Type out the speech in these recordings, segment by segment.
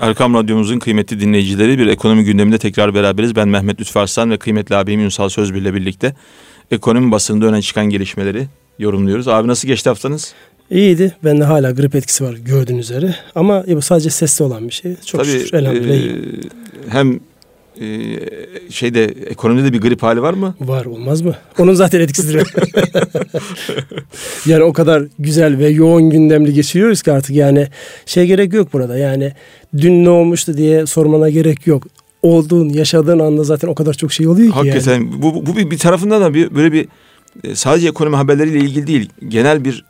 Erkam Radyomuzun kıymetli dinleyicileri bir ekonomi gündeminde tekrar beraberiz. Ben Mehmet Lütfü Arslan ve kıymetli abim Ünsal Sözbir ile birlikte ekonomi basında öne çıkan gelişmeleri yorumluyoruz. Abi nasıl geçti haftanız? İyiydi. Bende hala grip etkisi var gördüğünüz üzere. Ama bu sadece sesli olan bir şey. Çok Tabii, şükür elhamdülillah e, hem e, şeyde ekonomide de bir grip hali var mı? Var olmaz mı? Onun zaten etkisidir. yani o kadar güzel ve yoğun gündemli geçiriyoruz ki artık yani şey gerek yok burada. Yani dün ne olmuştu diye sormana gerek yok. Olduğun, yaşadığın anda zaten o kadar çok şey oluyor ki Hakikaten yani. bu, bu bir, bir tarafından da bir böyle bir e, sadece ekonomi haberleriyle ilgili değil. Genel bir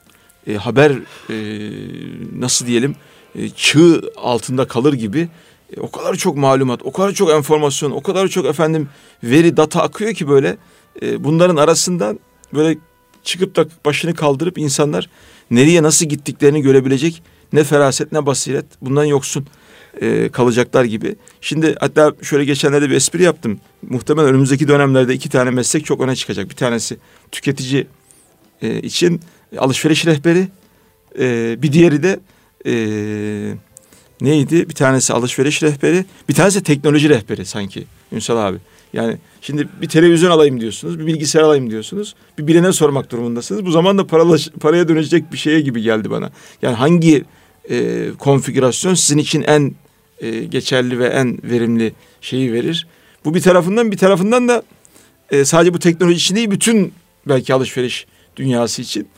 e, haber e, nasıl diyelim e, çığ altında kalır gibi e, o kadar çok malumat, o kadar çok enformasyon, o kadar çok efendim veri, data akıyor ki böyle e, bunların arasından böyle çıkıp da başını kaldırıp insanlar nereye nasıl gittiklerini görebilecek ne feraset ne basiret bundan yoksun e, kalacaklar gibi. Şimdi hatta şöyle geçenlerde bir espri yaptım. Muhtemelen önümüzdeki dönemlerde iki tane meslek çok öne çıkacak. Bir tanesi tüketici e, için alışveriş rehberi, e, bir diğeri de e, neydi? Bir tanesi alışveriş rehberi, bir tanesi teknoloji rehberi sanki Ünsal abi. Yani şimdi bir televizyon alayım diyorsunuz, bir bilgisayar alayım diyorsunuz. Bir birine sormak durumundasınız. Bu zaman da paralaş, paraya dönecek bir şeye gibi geldi bana. Yani hangi e, konfigürasyon sizin için en e, geçerli ve en verimli şeyi verir? Bu bir tarafından bir tarafından da e, sadece bu teknoloji için değil bütün belki alışveriş dünyası için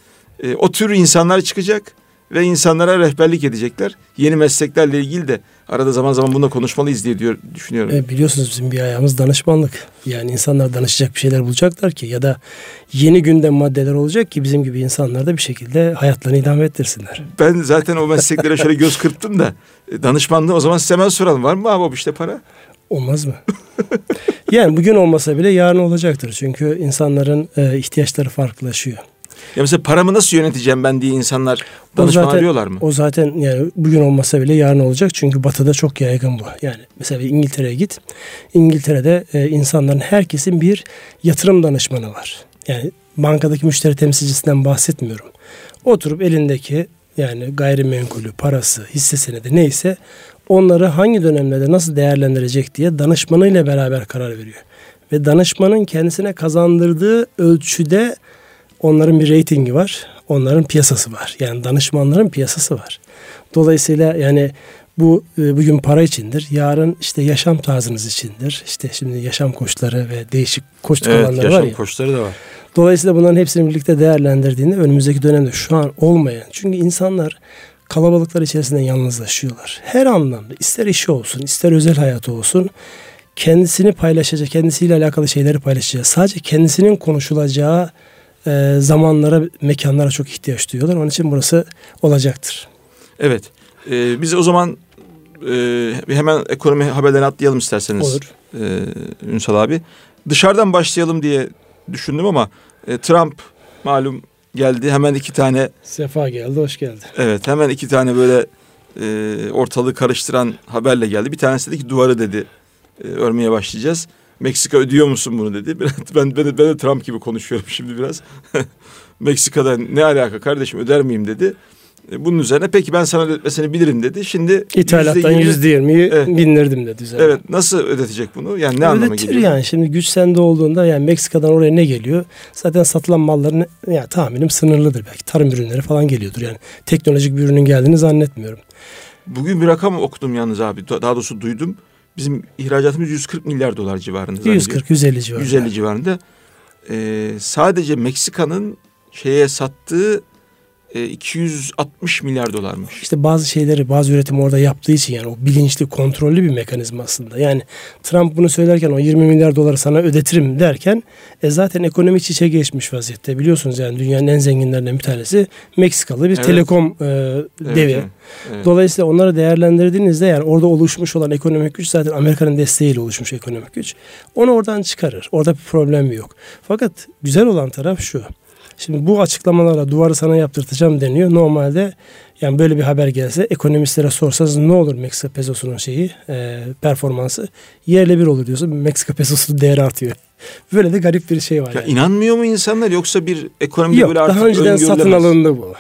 e, o tür insanlar çıkacak ve insanlara rehberlik edecekler. Yeni mesleklerle ilgili de arada zaman zaman bunda konuşmalıyız diye diyor, düşünüyorum. E, biliyorsunuz bizim bir ayağımız danışmanlık. Yani insanlar danışacak bir şeyler bulacaklar ki ya da yeni gündem maddeler olacak ki bizim gibi insanlar da bir şekilde hayatlarını idame ettirsinler. Ben zaten o mesleklere şöyle göz kırptım da e, danışmanlığı o zaman size hemen soralım. Var mı abi işte para? Olmaz mı? yani bugün olmasa bile yarın olacaktır. Çünkü insanların e, ihtiyaçları farklılaşıyor. Ya mesela paramı nasıl yöneteceğim ben diye insanlar danışman zaten, arıyorlar mı? O zaten yani bugün olmasa bile yarın olacak. Çünkü batıda çok yaygın bu. Yani mesela İngiltere'ye git. İngiltere'de e, insanların herkesin bir yatırım danışmanı var. Yani bankadaki müşteri temsilcisinden bahsetmiyorum. Oturup elindeki yani gayrimenkulü, parası, hisse senedi neyse onları hangi dönemlerde nasıl değerlendirecek diye danışmanıyla beraber karar veriyor. Ve danışmanın kendisine kazandırdığı ölçüde onların bir reytingi var. Onların piyasası var. Yani danışmanların piyasası var. Dolayısıyla yani bu e, bugün para içindir. Yarın işte yaşam tarzınız içindir. İşte şimdi yaşam koçları ve değişik koç evet, alanları var yaşam ya. koçları da var. Dolayısıyla bunların hepsini birlikte değerlendirdiğinde önümüzdeki dönemde şu an olmayan. Çünkü insanlar kalabalıklar içerisinde yalnızlaşıyorlar. Her anlamda ister işi olsun ister özel hayatı olsun kendisini paylaşacak, kendisiyle alakalı şeyleri paylaşacak. Sadece kendisinin konuşulacağı e, zamanlara, mekanlara çok ihtiyaç duyuyorlar. Onun için burası olacaktır. Evet. Ee, biz o zaman e, hemen ekonomi haberlerine atlayalım isterseniz. Olur. E, Ünsal abi. Dışarıdan başlayalım diye düşündüm ama e, Trump malum geldi. Hemen iki tane Sefa geldi, hoş geldi. evet hemen iki tane böyle e, ortalığı karıştıran haberle geldi. Bir tanesi dedi ki duvarı dedi e, örmeye başlayacağız. Meksika ödüyor musun bunu dedi. Ben, ben, ben, de, Trump gibi konuşuyorum şimdi biraz. Meksika'da ne alaka kardeşim öder miyim dedi. E, Bunun üzerine peki ben sana ödetmesini bilirim dedi. Şimdi İthalattan yüzde yirmiyi bindirdim dedi. Üzerine. Evet nasıl ödetecek bunu? Yani ne anlama Ödetir geliyor? yani şimdi güç sende olduğunda yani Meksika'dan oraya ne geliyor? Zaten satılan malların yani tahminim sınırlıdır belki. Tarım ürünleri falan geliyordur yani. Teknolojik bir ürünün geldiğini zannetmiyorum. Bugün bir rakam okudum yalnız abi. Daha doğrusu duydum. Bizim ihracatımız 140 milyar dolar civarında. zannediyorum. 140-150 civarında. 150 civarında. Ee, sadece Meksika'nın şeye sattığı e, 260 milyar dolarmış. İşte bazı şeyleri bazı üretim orada yaptığı için yani o bilinçli kontrollü bir mekanizma aslında. Yani Trump bunu söylerken o 20 milyar doları sana ödetirim derken e zaten ekonomi iç içe geçmiş vaziyette. Biliyorsunuz yani dünyanın en zenginlerinden bir tanesi Meksikalı bir Evet. telekom e, Evet, devi. evet, evet. Dolayısıyla onları değerlendirdiğinizde yani orada oluşmuş olan ekonomik güç zaten Amerika'nın desteğiyle oluşmuş ekonomik güç. Onu oradan çıkarır. Orada bir problem yok. Fakat güzel olan taraf şu. Şimdi bu açıklamalara duvarı sana yaptırtacağım deniyor. Normalde yani böyle bir haber gelse ekonomistlere sorsanız ne olur Meksika pesosunun şeyi e, performansı yerle bir olur diyorsun. Meksika pesosunun değeri artıyor. Böyle de garip bir şey var. Ya yani. inanmıyor mu insanlar yoksa bir ekonomide Yok böyle artık daha önceden satın alındı bu.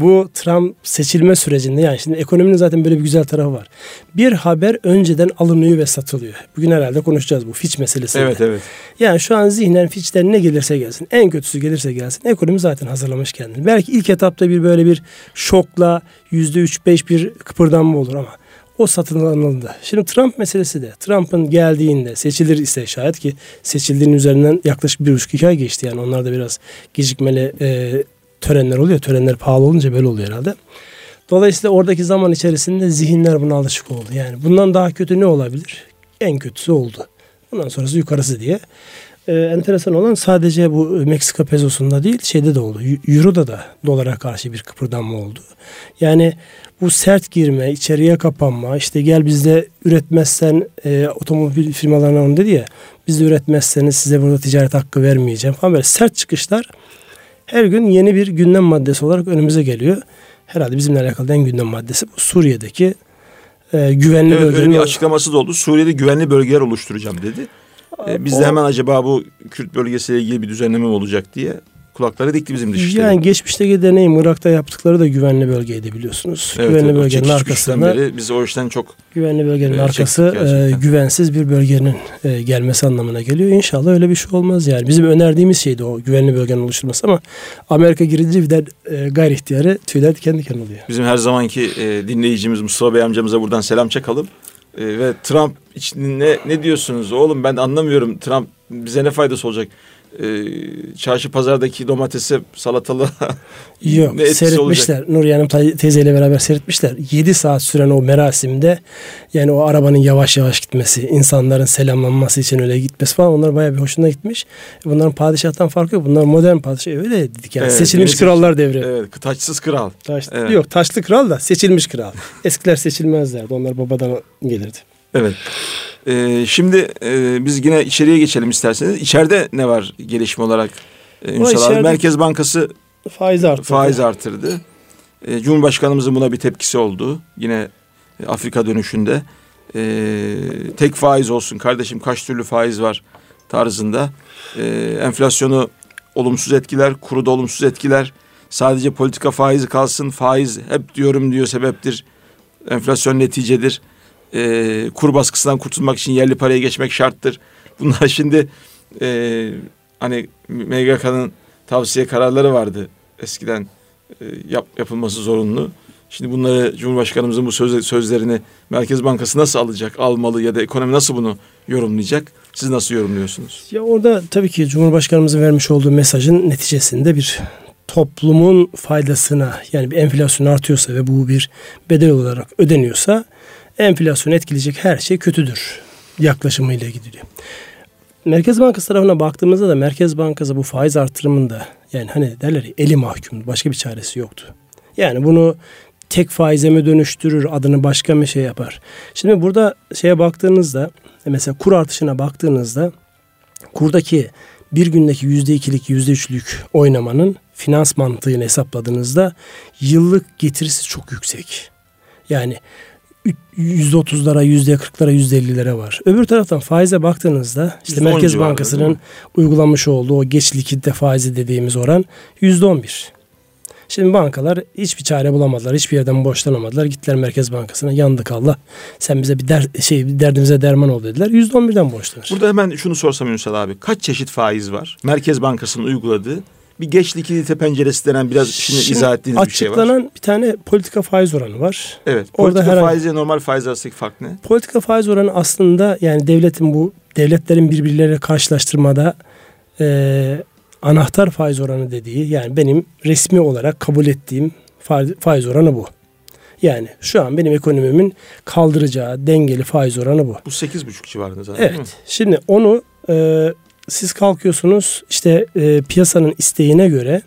Bu Trump seçilme sürecinde yani şimdi ekonominin zaten böyle bir güzel tarafı var. Bir haber önceden alınıyor ve satılıyor. Bugün herhalde konuşacağız bu Fitch meselesi. Evet evet. Yani şu an zihnen Fitch'ten ne gelirse gelsin, en kötüsü gelirse gelsin ekonomi zaten hazırlamış kendini. Belki ilk etapta bir böyle bir şokla yüzde üç beş bir kıpırdanma olur ama o satın alındı. Şimdi Trump meselesi de Trump'ın geldiğinde seçilir ise şayet ki seçildiğinin üzerinden yaklaşık bir buçuk iki ay geçti. Yani onlar da biraz gecikmeli e, törenler oluyor. Törenler pahalı olunca böyle oluyor herhalde. Dolayısıyla oradaki zaman içerisinde zihinler buna alışık oldu. Yani bundan daha kötü ne olabilir? En kötüsü oldu. Bundan sonrası yukarısı diye. Ee, enteresan olan sadece bu Meksika pezosunda değil şeyde de oldu. Euro'da da dolara karşı bir kıpırdanma oldu. Yani bu sert girme, içeriye kapanma, işte gel bizde üretmezsen e, otomobil firmalarına onu dedi ya, bizde üretmezseniz size burada ticaret hakkı vermeyeceğim falan böyle sert çıkışlar her gün yeni bir gündem maddesi olarak önümüze geliyor. Herhalde bizimle alakalı en gündem maddesi bu Suriye'deki e, güvenli evet, bölgenin... Öyle bir açıklaması da oldu. Suriye'de güvenli bölgeler oluşturacağım dedi. E, biz de hemen acaba bu Kürt bölgesiyle ilgili bir düzenleme olacak diye kulakları dikti bizim dışişleri. Yani geçmişteki deneyim Irak'ta yaptıkları da güvenli bölgeydi biliyorsunuz. Evet, güvenli evet, bölgenin arkasında beri biz o işten çok güvenli bölgenin e, arkası e, güvensiz bir bölgenin e, gelmesi anlamına geliyor. İnşallah öyle bir şey olmaz yani. Bizim önerdiğimiz şeydi o güvenli bölgenin oluşturması ama Amerika girince bir de e, gayri ihtiyarı tüyler diken diken oluyor. Bizim her zamanki e, dinleyicimiz Mustafa Bey amcamıza buradan selam çakalım. E, ve Trump için ne, ne diyorsunuz oğlum ben anlamıyorum Trump bize ne faydası olacak? E, çarşı pazardaki domatese salatalı Yok ne seyretmişler. Olacak? Nuriye Hanım teyzeyle beraber seyretmişler. 7 saat süren o merasimde yani o arabanın yavaş yavaş gitmesi, insanların selamlanması için öyle gitmesi falan onlar bayağı bir hoşuna gitmiş. Bunların padişahtan farkı yok. Bunlar modern padişah öyle dedik yani. Evet, seçilmiş seç, krallar devri. Evet, taçsız kral. Taş, evet. Yok, taşlı kral da seçilmiş kral. Eskiler seçilmezlerdi. Onlar babadan gelirdi. Evet. Ee, şimdi e, biz yine içeriye geçelim isterseniz. İçeride ne var gelişme olarak? Ünsal abi Merkez Bankası faiz arttırdı. Faiz arttırdı. Ee, Cumhurbaşkanımızın buna bir tepkisi oldu. Yine e, Afrika dönüşünde. Ee, tek faiz olsun kardeşim kaç türlü faiz var tarzında. Ee, enflasyonu olumsuz etkiler, kuru da olumsuz etkiler. Sadece politika faizi kalsın. Faiz hep diyorum diyor sebeptir. Enflasyon neticedir e, kur baskısından kurtulmak için yerli paraya geçmek şarttır. Bunlar şimdi e, hani MGK'nın tavsiye kararları vardı eskiden e, yap, yapılması zorunlu. Şimdi bunları Cumhurbaşkanımızın bu söz, sözlerini Merkez Bankası nasıl alacak, almalı ya da ekonomi nasıl bunu yorumlayacak? Siz nasıl yorumluyorsunuz? Ya orada tabii ki Cumhurbaşkanımızın vermiş olduğu mesajın neticesinde bir toplumun faydasına yani bir enflasyon artıyorsa ve bu bir bedel olarak ödeniyorsa enflasyonu etkileyecek her şey kötüdür yaklaşımıyla gidiliyor. Merkez Bankası tarafına baktığımızda da Merkez Bankası bu faiz artırımında yani hani derler ya eli mahkum başka bir çaresi yoktu. Yani bunu tek faize mi dönüştürür adını başka bir şey yapar. Şimdi burada şeye baktığınızda mesela kur artışına baktığınızda kurdaki bir gündeki yüzde ikilik yüzde üçlük oynamanın finans mantığını hesapladığınızda yıllık getirisi çok yüksek. Yani %30'lara, %40'lara, %50'lere var. Öbür taraftan faize baktığınızda işte Merkez Bankası'nın uygulamış olduğu o geç likitte faizi dediğimiz oran %11. Şimdi bankalar hiçbir çare bulamadılar. Hiçbir yerden borçlanamadılar. Gittiler Merkez Bankası'na yandık Allah. Sen bize bir der, şey bir derdimize derman ol dediler. %11'den borçlanır. Burada hemen şunu sorsam Ünsal abi. Kaç çeşit faiz var? Merkez Bankası'nın uyguladığı bir geç likidite penceresi denen biraz şimdi, şimdi izah ettiğiniz bir şey var. Açıklanan bir tane politika faiz oranı var. Evet. Politika Orada herhangi, faizle normal faiz arasındaki fark ne? Politika faiz oranı aslında yani devletin bu devletlerin birbirleriyle karşılaştırmada e, anahtar faiz oranı dediği yani benim resmi olarak kabul ettiğim faiz oranı bu. Yani şu an benim ekonomimin kaldıracağı dengeli faiz oranı bu. Bu 8,5 civarında zaten evet. Şimdi onu e, siz kalkıyorsunuz işte e, piyasanın isteğine göre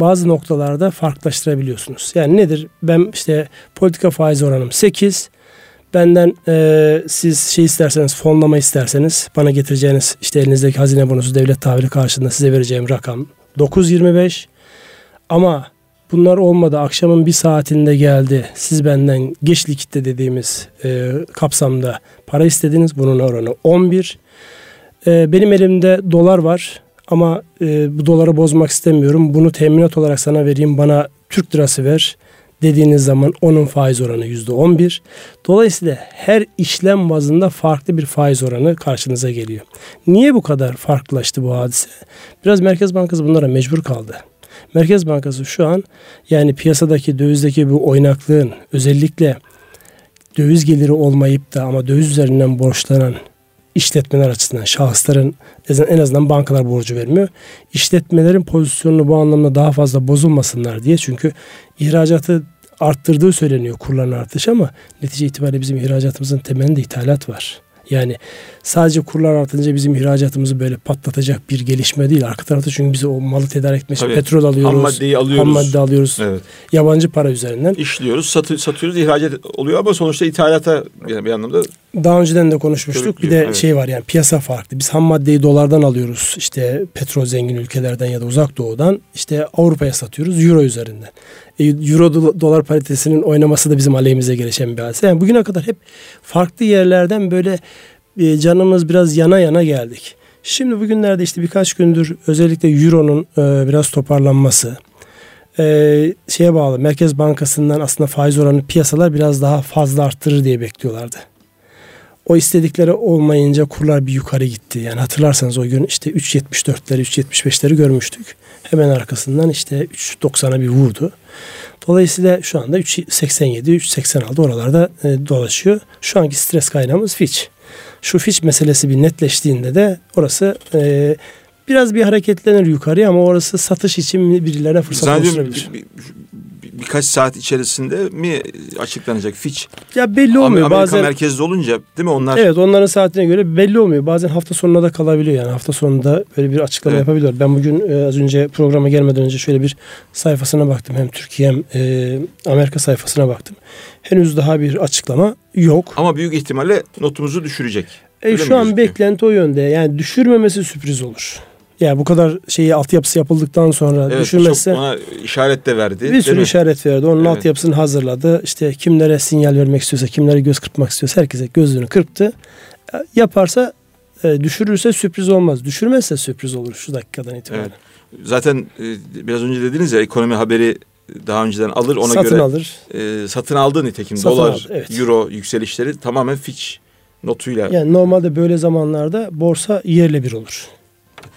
bazı noktalarda farklılaştırabiliyorsunuz. Yani nedir? Ben işte politika faiz oranım 8. Benden e, siz şey isterseniz fonlama isterseniz bana getireceğiniz işte elinizdeki hazine bonusu devlet tahvili karşılığında size vereceğim rakam 9.25. Ama bunlar olmadı. Akşamın bir saatinde geldi. Siz benden geç likitte dediğimiz e, kapsamda para istediniz. Bunun oranı 11. E, benim elimde dolar var ama e, bu doları bozmak istemiyorum. Bunu teminat olarak sana vereyim. Bana Türk lirası ver dediğiniz zaman onun faiz oranı yüzde on bir. Dolayısıyla her işlem bazında farklı bir faiz oranı karşınıza geliyor. Niye bu kadar farklılaştı bu hadise? Biraz Merkez Bankası bunlara mecbur kaldı. Merkez Bankası şu an yani piyasadaki dövizdeki bu oynaklığın özellikle döviz geliri olmayıp da ama döviz üzerinden borçlanan işletmeler açısından şahısların en azından bankalar borcu vermiyor. İşletmelerin pozisyonunu bu anlamda daha fazla bozulmasınlar diye. Çünkü ihracatı arttırdığı söyleniyor kurların artışı ama netice itibariyle bizim ihracatımızın temelinde ithalat var. Yani sadece kurlar artınca bizim ihracatımızı böyle patlatacak bir gelişme değil. Arka tarafta çünkü biz o malı tedarik etmek için petrol alıyoruz. Ham maddeyi alıyoruz. Ham madde alıyoruz. Evet. Yabancı para üzerinden. İşliyoruz, satı, satıyoruz, ihracat oluyor ama sonuçta ithalata yani bir anlamda daha önceden de konuşmuştuk. Bir de evet. şey var yani piyasa farklı. Biz ham maddeyi dolardan alıyoruz. İşte petrol zengin ülkelerden ya da uzak doğudan. işte Avrupa'ya satıyoruz euro üzerinden. E, euro dolar paritesinin oynaması da bizim aleyhimize gelişen bir hadise. Yani bugüne kadar hep farklı yerlerden böyle e, canımız biraz yana yana geldik. Şimdi bugünlerde işte birkaç gündür özellikle Euro'nun e, biraz toparlanması, e, şeye bağlı Merkez Bankası'ndan aslında faiz oranı piyasalar biraz daha fazla arttırır diye bekliyorlardı. O istedikleri olmayınca kurlar bir yukarı gitti. Yani hatırlarsanız o gün işte 3.74'leri 3.75'leri görmüştük. Hemen arkasından işte 3.90'a bir vurdu. Dolayısıyla şu anda 3.87, 3.86 oralarda e, dolaşıyor. Şu anki stres kaynağımız Fitch. Şu Fitch meselesi bir netleştiğinde de orası e, biraz bir hareketlenir yukarıya ama orası satış için birilerine fırsat oluşturabilir. Bir, bir, birkaç saat içerisinde mi açıklanacak Fitch? Ya belli olmuyor. Amerika bazen, merkezli olunca değil mi onlar? Evet onların saatine göre belli olmuyor. Bazen hafta sonuna da kalabiliyor yani. Hafta sonunda böyle bir açıklama evet. yapabiliyor. Ben bugün e, az önce programa gelmeden önce şöyle bir sayfasına baktım. Hem Türkiye hem e, Amerika sayfasına baktım. Henüz daha bir açıklama yok. Ama büyük ihtimalle notumuzu düşürecek. E, şu an beklenti o yönde. Yani düşürmemesi sürpriz olur. Yani bu kadar şeyi altyapısı yapıldıktan sonra evet, düşünmezse ona işaret de verdi. Bir sürü işaret verdi. Onun evet. altyapısını hazırladı. İşte kimlere sinyal vermek istiyorsa, kimlere göz kırpmak istiyorsa herkese gözünü kırptı. E, yaparsa e, düşürürse sürpriz olmaz. Düşürmezse sürpriz olur şu dakikadan itibaren. Evet. Zaten e, biraz önce dediniz ya ekonomi haberi daha önceden alır ona satın göre alır. E, satın aldı nitekim satın dolar, aldı, evet. euro yükselişleri tamamen Fitch notuyla. Yani normalde böyle zamanlarda borsa yerle bir olur.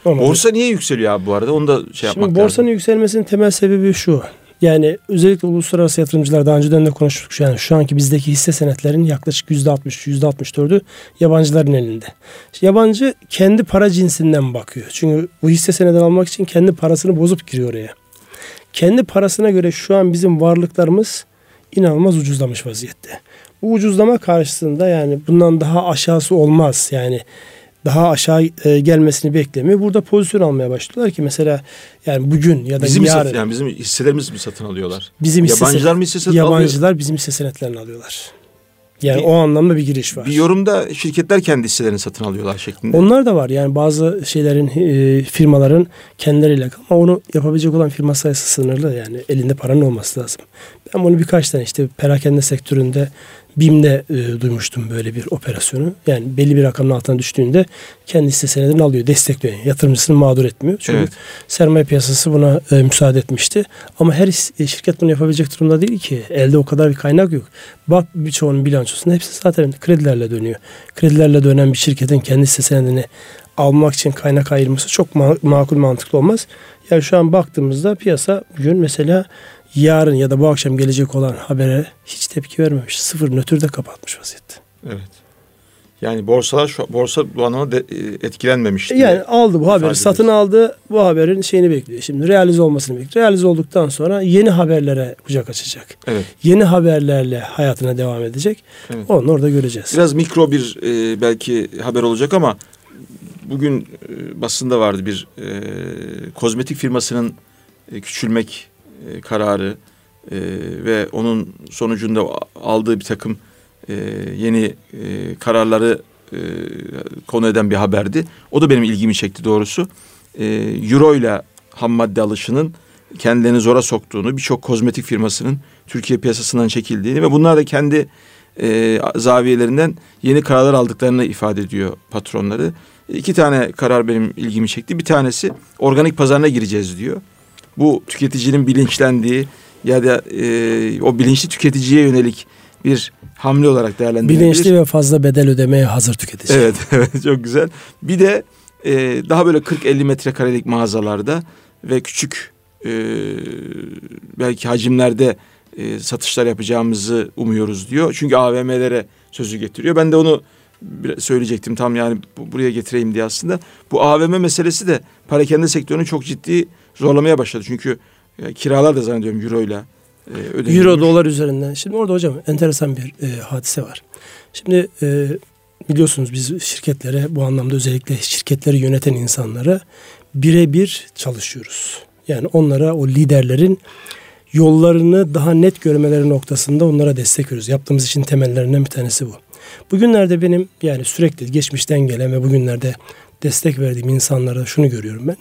Olmadı. Borsa niye yükseliyor abi bu arada? Onu da şey Şimdi yapmak borsanın lazım. yükselmesinin temel sebebi şu. Yani özellikle uluslararası yatırımcılar daha önceden de konuştuk. Yani şu anki bizdeki hisse senetlerin yaklaşık yüzde altmış, yüzde altmış dördü yabancıların elinde. Yabancı kendi para cinsinden bakıyor. Çünkü bu hisse senedi almak için kendi parasını bozup giriyor oraya. Kendi parasına göre şu an bizim varlıklarımız inanılmaz ucuzlamış vaziyette. Bu ucuzlama karşısında yani bundan daha aşağısı olmaz. Yani daha aşağı e, gelmesini beklemiyor. Burada pozisyon almaya başlıyorlar ki mesela yani bugün ya da bizim yarın. Satın, yani bizim hisselerimiz mi satın alıyorlar? Bizim Yabancılar mı hisse satın alıyor? Yabancılar bizim hisse senetlerini alıyorlar. Yani bir, o anlamda bir giriş var. Bir yorumda şirketler kendi hisselerini satın alıyorlar şeklinde. Onlar da var. Yani bazı şeylerin e, firmaların kendileriyle ama onu yapabilecek olan firma sayısı sınırlı. Yani elinde paranın olması lazım. Ben bunu birkaç tane işte perakende sektöründe BİM'de e, duymuştum böyle bir operasyonu. Yani belli bir rakamın altına düştüğünde kendi hisse senedini alıyor, destekliyor. Yani yatırımcısını mağdur etmiyor. Çünkü evet. sermaye piyasası buna e, müsaade etmişti. Ama her e, şirket bunu yapabilecek durumda değil ki. Elde o kadar bir kaynak yok. Bak birçoğunun bilançosunda hepsi zaten kredilerle dönüyor. Kredilerle dönen bir şirketin kendi hisse senedini almak için kaynak ayırması çok makul mantıklı olmaz. Yani şu an baktığımızda piyasa bugün mesela yarın ya da bu akşam gelecek olan habere hiç tepki vermemiş. Sıfır nötrde kapatmış vaziyette. Evet. Yani borsalar şu borsa bu anlamda de, e, etkilenmemiş. Yani aldı bu haberi, satın aldı. Bu haberin şeyini bekliyor. Şimdi realize olmasını bekliyor. Realize olduktan sonra yeni haberlere kucak açacak. Evet. Yeni haberlerle hayatına devam edecek. Evet. Onu orada göreceğiz. Biraz mikro bir e, belki haber olacak ama bugün e, basında vardı bir e, kozmetik firmasının e, küçülmek e, kararı e, ve onun sonucunda aldığı bir takım e, yeni kararları konu eden bir haberdi. O da benim ilgimi çekti doğrusu. Euro ile ham madde alışının kendilerini zora soktuğunu, birçok kozmetik firmasının Türkiye piyasasından çekildiğini ve bunlar da kendi e, zaviyelerinden yeni kararlar aldıklarını ifade ediyor patronları. İki tane karar benim ilgimi çekti. Bir tanesi organik pazarına gireceğiz diyor bu tüketicinin bilinçlendiği ya da e, o bilinçli tüketiciye yönelik bir hamle olarak değerlendirilebilir. Bilinçli ve fazla bedel ödemeye hazır tüketici. Evet, evet çok güzel. Bir de e, daha böyle 40-50 metrekarelik mağazalarda ve küçük e, belki hacimlerde e, satışlar yapacağımızı umuyoruz diyor. Çünkü AVM'lere sözü getiriyor. Ben de onu söyleyecektim tam yani buraya getireyim diye aslında. Bu AVM meselesi de parakende sektörünü çok ciddi zorlamaya başladı. Çünkü e, kiralar da zannediyorum euro ile e, Euro dolar üzerinden. Şimdi orada hocam enteresan bir e, hadise var. Şimdi e, biliyorsunuz biz şirketlere bu anlamda özellikle şirketleri yöneten insanlara birebir çalışıyoruz. Yani onlara o liderlerin yollarını daha net görmeleri noktasında onlara destek veriyoruz. Yaptığımız için temellerinden bir tanesi bu. Bugünlerde benim yani sürekli geçmişten gelen ve bugünlerde destek verdiğim insanlara şunu görüyorum ben.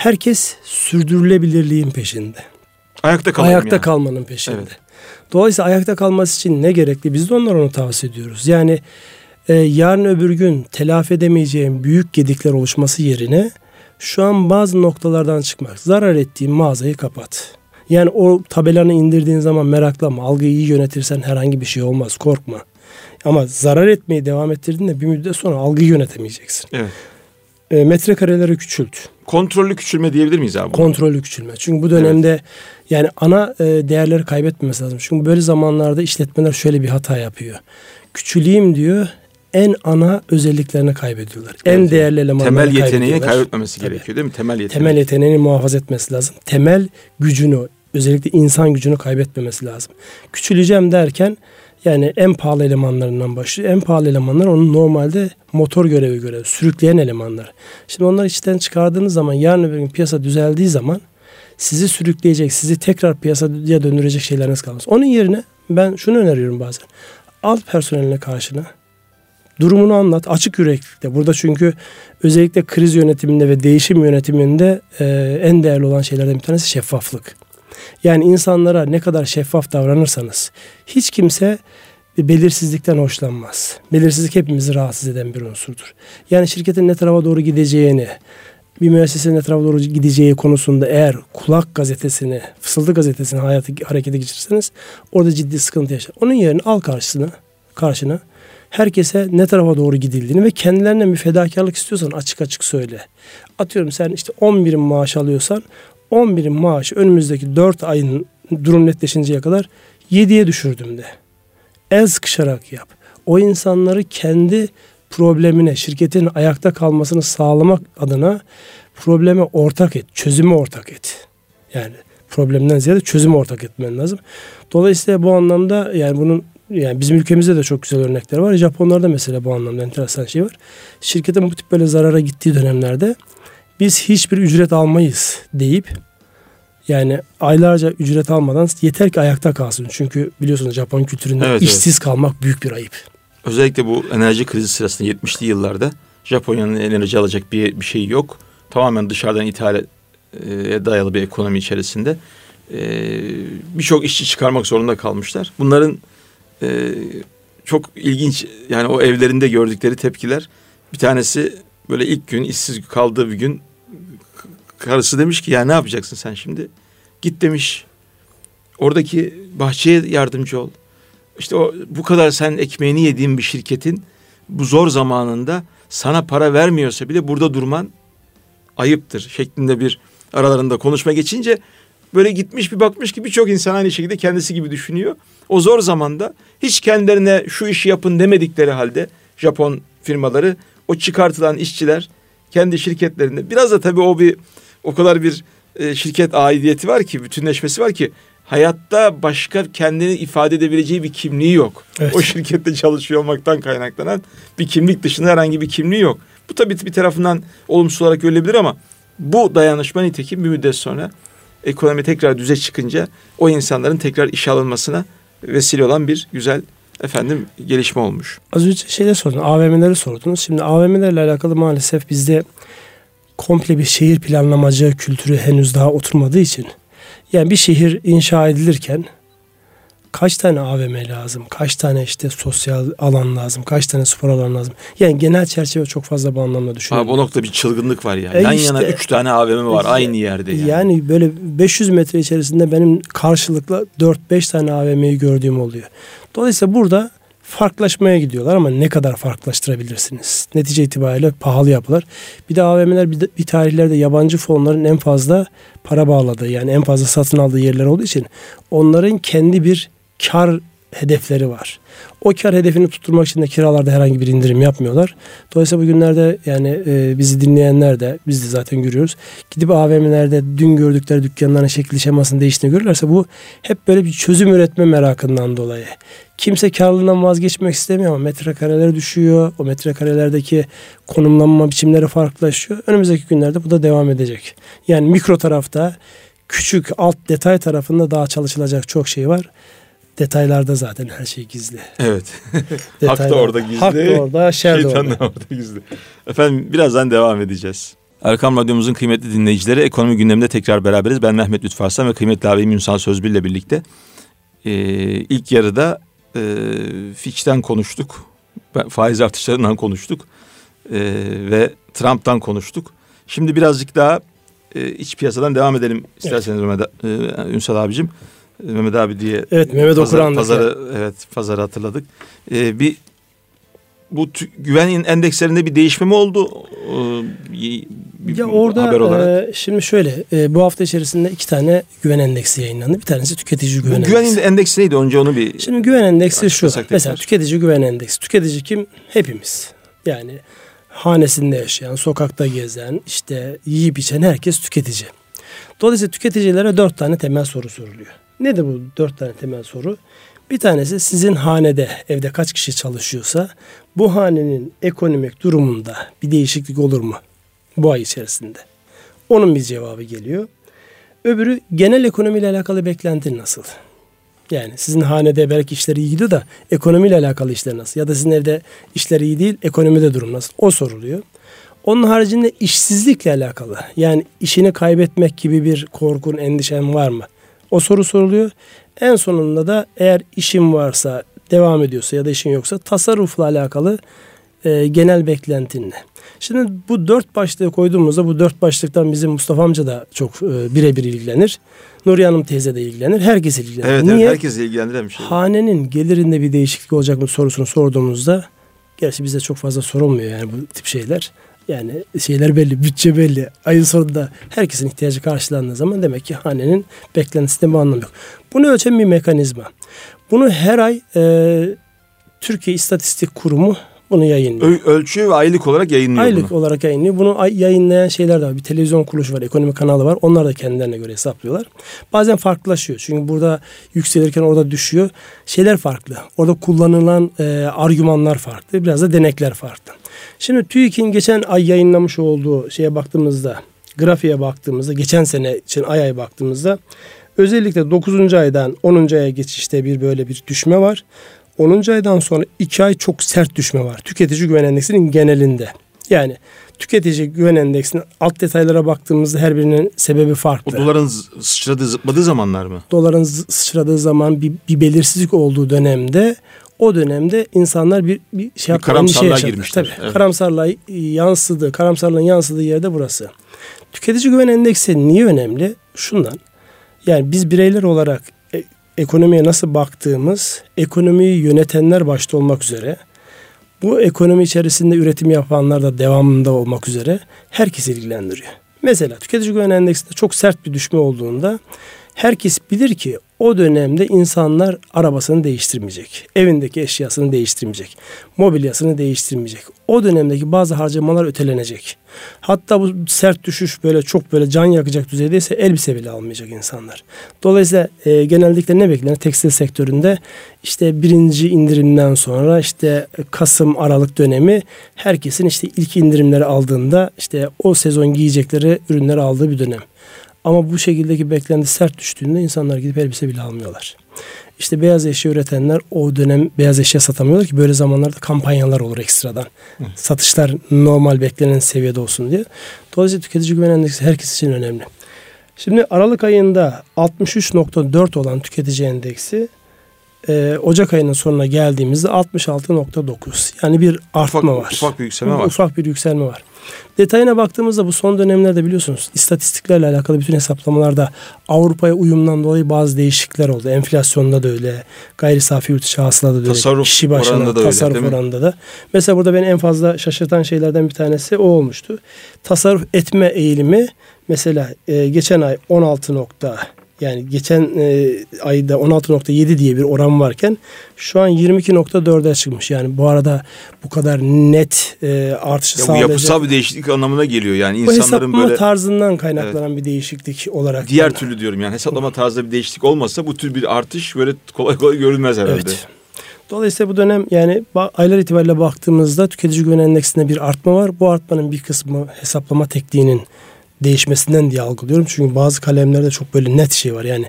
Herkes sürdürülebilirliğin peşinde. Ayakta Ayakta yani. kalmanın peşinde. Evet. Dolayısıyla ayakta kalması için ne gerekli? Biz de onlara onu tavsiye ediyoruz. Yani e, yarın öbür gün telafi edemeyeceğim büyük gedikler oluşması yerine şu an bazı noktalardan çıkmak. Zarar ettiğin mağazayı kapat. Yani o tabelanı indirdiğin zaman meraklama. Algıyı iyi yönetirsen herhangi bir şey olmaz. Korkma. Ama zarar etmeyi devam ettirdiğinde bir müddet sonra algıyı yönetemeyeceksin. Evet. E, metrekareleri küçült. Kontrollü küçülme diyebilir miyiz abi? Kontrollü küçülme. Çünkü bu dönemde evet. yani ana e, değerleri kaybetmemesi lazım. Çünkü böyle zamanlarda işletmeler şöyle bir hata yapıyor. Küçüleyim diyor en ana özelliklerini kaybediyorlar. Evet. En değerli elemanları Temel yeteneğini kaybetmemesi Tabii. gerekiyor değil mi? Temel yeteneği. Temel yeteneğini muhafaza etmesi lazım. Temel gücünü özellikle insan gücünü kaybetmemesi lazım. Küçüleceğim derken yani en pahalı elemanlarından başlıyor. En pahalı elemanlar onun normalde motor görevi görev, sürükleyen elemanlar. Şimdi onları içten çıkardığınız zaman yarın öbür gün piyasa düzeldiği zaman sizi sürükleyecek, sizi tekrar piyasaya döndürecek şeyleriniz kalmaz. Onun yerine ben şunu öneriyorum bazen. Al personeline karşına. Durumunu anlat. Açık yüreklikte. Burada çünkü özellikle kriz yönetiminde ve değişim yönetiminde e, en değerli olan şeylerden bir tanesi şeffaflık. Yani insanlara ne kadar şeffaf davranırsanız hiç kimse belirsizlikten hoşlanmaz. Belirsizlik hepimizi rahatsız eden bir unsurdur. Yani şirketin ne tarafa doğru gideceğini, bir müessesenin ne tarafa doğru gideceği konusunda eğer kulak gazetesini, fısıldı gazetesini hayatı, harekete geçirirseniz orada ciddi sıkıntı yaşar. Onun yerine al karşısına, karşına herkese ne tarafa doğru gidildiğini ve kendilerine bir fedakarlık istiyorsan açık açık söyle. Atıyorum sen işte 10 birim maaş alıyorsan 11'in maaşı önümüzdeki 4 ayın durum netleşinceye kadar 7'ye düşürdüm de. El sıkışarak yap. O insanları kendi problemine, şirketin ayakta kalmasını sağlamak adına probleme ortak et, çözüme ortak et. Yani problemden ziyade çözüme ortak etmen lazım. Dolayısıyla bu anlamda yani bunun yani bizim ülkemizde de çok güzel örnekler var. Japonlarda mesela bu anlamda enteresan şey var. Şirketin bu tip böyle zarara gittiği dönemlerde biz hiçbir ücret almayız deyip yani aylarca ücret almadan yeter ki ayakta kalsın. Çünkü biliyorsunuz Japon kültüründe evet, işsiz evet. kalmak büyük bir ayıp. Özellikle bu enerji krizi sırasında 70'li yıllarda Japonya'nın enerji alacak bir, bir şeyi yok. Tamamen dışarıdan ithale dayalı bir ekonomi içerisinde. Ee, Birçok işçi çıkarmak zorunda kalmışlar. Bunların e, çok ilginç yani o evlerinde gördükleri tepkiler. Bir tanesi böyle ilk gün işsiz kaldığı bir gün karısı demiş ki ya ne yapacaksın sen şimdi? Git demiş. Oradaki bahçeye yardımcı ol. İşte o bu kadar sen ekmeğini yediğin bir şirketin bu zor zamanında sana para vermiyorsa bile burada durman ayıptır şeklinde bir aralarında konuşma geçince böyle gitmiş bir bakmış ki birçok insan aynı şekilde kendisi gibi düşünüyor. O zor zamanda hiç kendilerine şu işi yapın demedikleri halde Japon firmaları o çıkartılan işçiler kendi şirketlerinde biraz da tabii o bir o kadar bir e, şirket aidiyeti var ki, bütünleşmesi var ki hayatta başka kendini ifade edebileceği bir kimliği yok. Evet. O şirkette çalışıyor olmaktan kaynaklanan bir kimlik dışında herhangi bir kimliği yok. Bu tabii bir tarafından olumsuz olarak görülebilir ama bu dayanışma nitekim bir müddet sonra ekonomi tekrar düze çıkınca o insanların tekrar işe alınmasına vesile olan bir güzel efendim gelişme olmuş. Az önce şeyde sordun, AVM'leri sordunuz. Şimdi AVM'lerle alakalı maalesef bizde komple bir şehir planlamacı kültürü henüz daha oturmadığı için yani bir şehir inşa edilirken kaç tane AVM lazım, kaç tane işte sosyal alan lazım, kaç tane spor alanı lazım. Yani genel çerçeve çok fazla bu anlamda düşünüyorum. Abi o nokta bir çılgınlık var ya. E Yan işte, yana üç tane AVM var aynı yerde yani. Yani böyle 500 metre içerisinde benim karşılıklı 4-5 tane AVM'yi gördüğüm oluyor. Dolayısıyla burada farklılaşmaya gidiyorlar ama ne kadar farklılaştırabilirsiniz? Netice itibariyle pahalı yapılar. Bir de AVM'ler bir, de, bir tarihlerde yabancı fonların en fazla para bağladığı yani en fazla satın aldığı yerler olduğu için onların kendi bir kar hedefleri var. O kar hedefini tutturmak için de kiralarda herhangi bir indirim yapmıyorlar. Dolayısıyla bugünlerde yani e, bizi dinleyenler de biz de zaten görüyoruz. Gidip AVM'lerde dün gördükleri dükkanların şekli şemasını değiştiğini görürlerse bu hep böyle bir çözüm üretme merakından dolayı. Kimse karlılığından vazgeçmek istemiyor ama metrekareler düşüyor. O metrekarelerdeki konumlanma biçimleri farklılaşıyor. Önümüzdeki günlerde bu da devam edecek. Yani mikro tarafta küçük alt detay tarafında daha çalışılacak çok şey var. Detaylarda zaten her şey gizli. Evet. hak da orada gizli. Hak da orada, şer de orada. orada gizli. Efendim birazdan devam edeceğiz. Erkam Radyomuzun kıymetli dinleyicileri ekonomi gündeminde tekrar beraberiz. Ben Mehmet Lütfü ve kıymetli abim Ünsal Sözbül ile birlikte. Ee, ilk yarıda e, Fitch'ten konuştuk. Faiz artışlarından konuştuk. E, ve Trump'tan konuştuk. Şimdi birazcık daha e, iç piyasadan devam edelim isterseniz evet. E, Ünsal abicim. Mehmet abi diye. Evet Mehmet Okuran. Pazarı, evet pazarı hatırladık. Ee, bir bu güven endekslerinde bir değişme mi oldu? Ee, bir ya orada haber olarak. E, şimdi şöyle e, bu hafta içerisinde iki tane güven endeksi yayınlandı. Bir tanesi tüketici güven bu endeksi. Güven endeksi neydi? Önce onu bir Şimdi güven endeksi şu. Mesela tüketici güven endeksi. Tüketici kim? Hepimiz. Yani hanesinde yaşayan, sokakta gezen, işte yiyip içen herkes tüketici. Dolayısıyla tüketicilere dört tane temel soru soruluyor. Nedir bu dört tane temel soru? Bir tanesi sizin hanede evde kaç kişi çalışıyorsa bu hanenin ekonomik durumunda bir değişiklik olur mu bu ay içerisinde? Onun bir cevabı geliyor. Öbürü genel ekonomiyle alakalı beklentin nasıl? Yani sizin hanede belki işler iyi gidiyor da ekonomiyle alakalı işler nasıl? Ya da sizin evde işler iyi değil, ekonomide durum nasıl? O soruluyor. Onun haricinde işsizlikle alakalı. Yani işini kaybetmek gibi bir korkun, endişen var mı? O soru soruluyor. En sonunda da eğer işin varsa, devam ediyorsa ya da işin yoksa tasarrufla alakalı e, genel beklentin ne? Şimdi bu dört başlığı koyduğumuzda bu dört başlıktan bizim Mustafa amca da çok e, birebir ilgilenir. Nuriye Hanım teyze de ilgilenir. Herkes ilgilenir. Evet, Niye? evet herkes ilgilendiren bir şey. Hanenin gelirinde bir değişiklik olacak mı sorusunu sorduğumuzda gerçi bize çok fazla sorulmuyor yani bu tip şeyler. Yani şeyler belli, bütçe belli. Ayın sonunda herkesin ihtiyacı karşılandığı zaman demek ki hanenin beklentisinde bir anlam yok. Bunu ölçen bir mekanizma. Bunu her ay e, Türkiye İstatistik Kurumu bunu yayınlıyor. Ö- ölçüyor ve aylık olarak yayınlıyor Aylık bunu. olarak yayınlıyor. Bunu ay- yayınlayan şeyler de var. Bir televizyon kuruluşu var, ekonomi kanalı var. Onlar da kendilerine göre hesaplıyorlar. Bazen farklılaşıyor. Çünkü burada yükselirken orada düşüyor. Şeyler farklı. Orada kullanılan e, argümanlar farklı. Biraz da denekler farklı. Şimdi TÜİK'in geçen ay yayınlamış olduğu şeye baktığımızda, grafiğe baktığımızda, geçen sene için ay ay baktığımızda özellikle 9. aydan 10. aya geçişte bir böyle bir düşme var. 10. aydan sonra 2 ay çok sert düşme var. Tüketici güven endeksinin genelinde. Yani tüketici güven endeksinin alt detaylara baktığımızda her birinin sebebi farklı. O doların sıçradığı zıpladığı zamanlar mı? Doların sıçradığı zaman bir, bir belirsizlik olduğu dönemde o dönemde insanlar bir, bir şey bir karamsarlığa şey girmişler. Tabii, evet. Karamsarlığa yansıdı. Karamsarlığın yansıdığı yerde burası. Tüketici güven endeksi niye önemli? Şundan. Yani biz bireyler olarak e, ekonomiye nasıl baktığımız, ekonomiyi yönetenler başta olmak üzere, bu ekonomi içerisinde üretim yapanlar da devamında olmak üzere herkes ilgilendiriyor. Mesela tüketici güven endeksinde çok sert bir düşme olduğunda herkes bilir ki o dönemde insanlar arabasını değiştirmeyecek. Evindeki eşyasını değiştirmeyecek. Mobilyasını değiştirmeyecek. O dönemdeki bazı harcamalar ötelenecek. Hatta bu sert düşüş böyle çok böyle can yakacak düzeydeyse elbise bile almayacak insanlar. Dolayısıyla e, genellikle ne beklenir? Tekstil sektöründe işte birinci indirimden sonra işte Kasım Aralık dönemi herkesin işte ilk indirimleri aldığında işte o sezon giyecekleri ürünleri aldığı bir dönem. Ama bu şekildeki beklenti sert düştüğünde insanlar gidip elbise bile almıyorlar. İşte beyaz eşya üretenler o dönem beyaz eşya satamıyorlar ki böyle zamanlarda kampanyalar olur ekstradan. Hı. Satışlar normal beklenen seviyede olsun diye. Dolayısıyla tüketici güven endeksi herkes için önemli. Şimdi Aralık ayında 63.4 olan tüketici endeksi e, Ocak ayının sonuna geldiğimizde 66.9. Yani bir artma ufak, var. Ufak bir yükselme var. Ufak bir yükselme var. Detayına baktığımızda bu son dönemlerde biliyorsunuz istatistiklerle alakalı bütün hesaplamalarda Avrupa'ya uyumdan dolayı bazı değişiklikler oldu. Enflasyonda da öyle, gayri safi yurt içi hasılada da öyle, tasarruf kişi başına oranında da öyle, tasarruf mi? oranında da. Mesela burada beni en fazla şaşırtan şeylerden bir tanesi o olmuştu. Tasarruf etme eğilimi mesela e, geçen ay 16 nokta yani geçen e, ayda 16.7 diye bir oran varken şu an 22.4'e çıkmış. Yani bu arada bu kadar net e, artışı Ya bu sağlayacak. yapısal bir değişiklik anlamına geliyor. Yani Bu insanların hesaplama böyle tarzından kaynaklanan bir değişiklik olarak. diğer türlü diyorum yani hesaplama tarzında bir değişiklik olmasa bu tür bir artış böyle kolay kolay görülmez herhalde. Evet. Dolayısıyla bu dönem yani aylar itibariyle baktığımızda tüketici güven endeksinde bir artma var. Bu artmanın bir kısmı hesaplama tekniğinin değişmesinden diye algılıyorum. Çünkü bazı kalemlerde çok böyle net şey var. Yani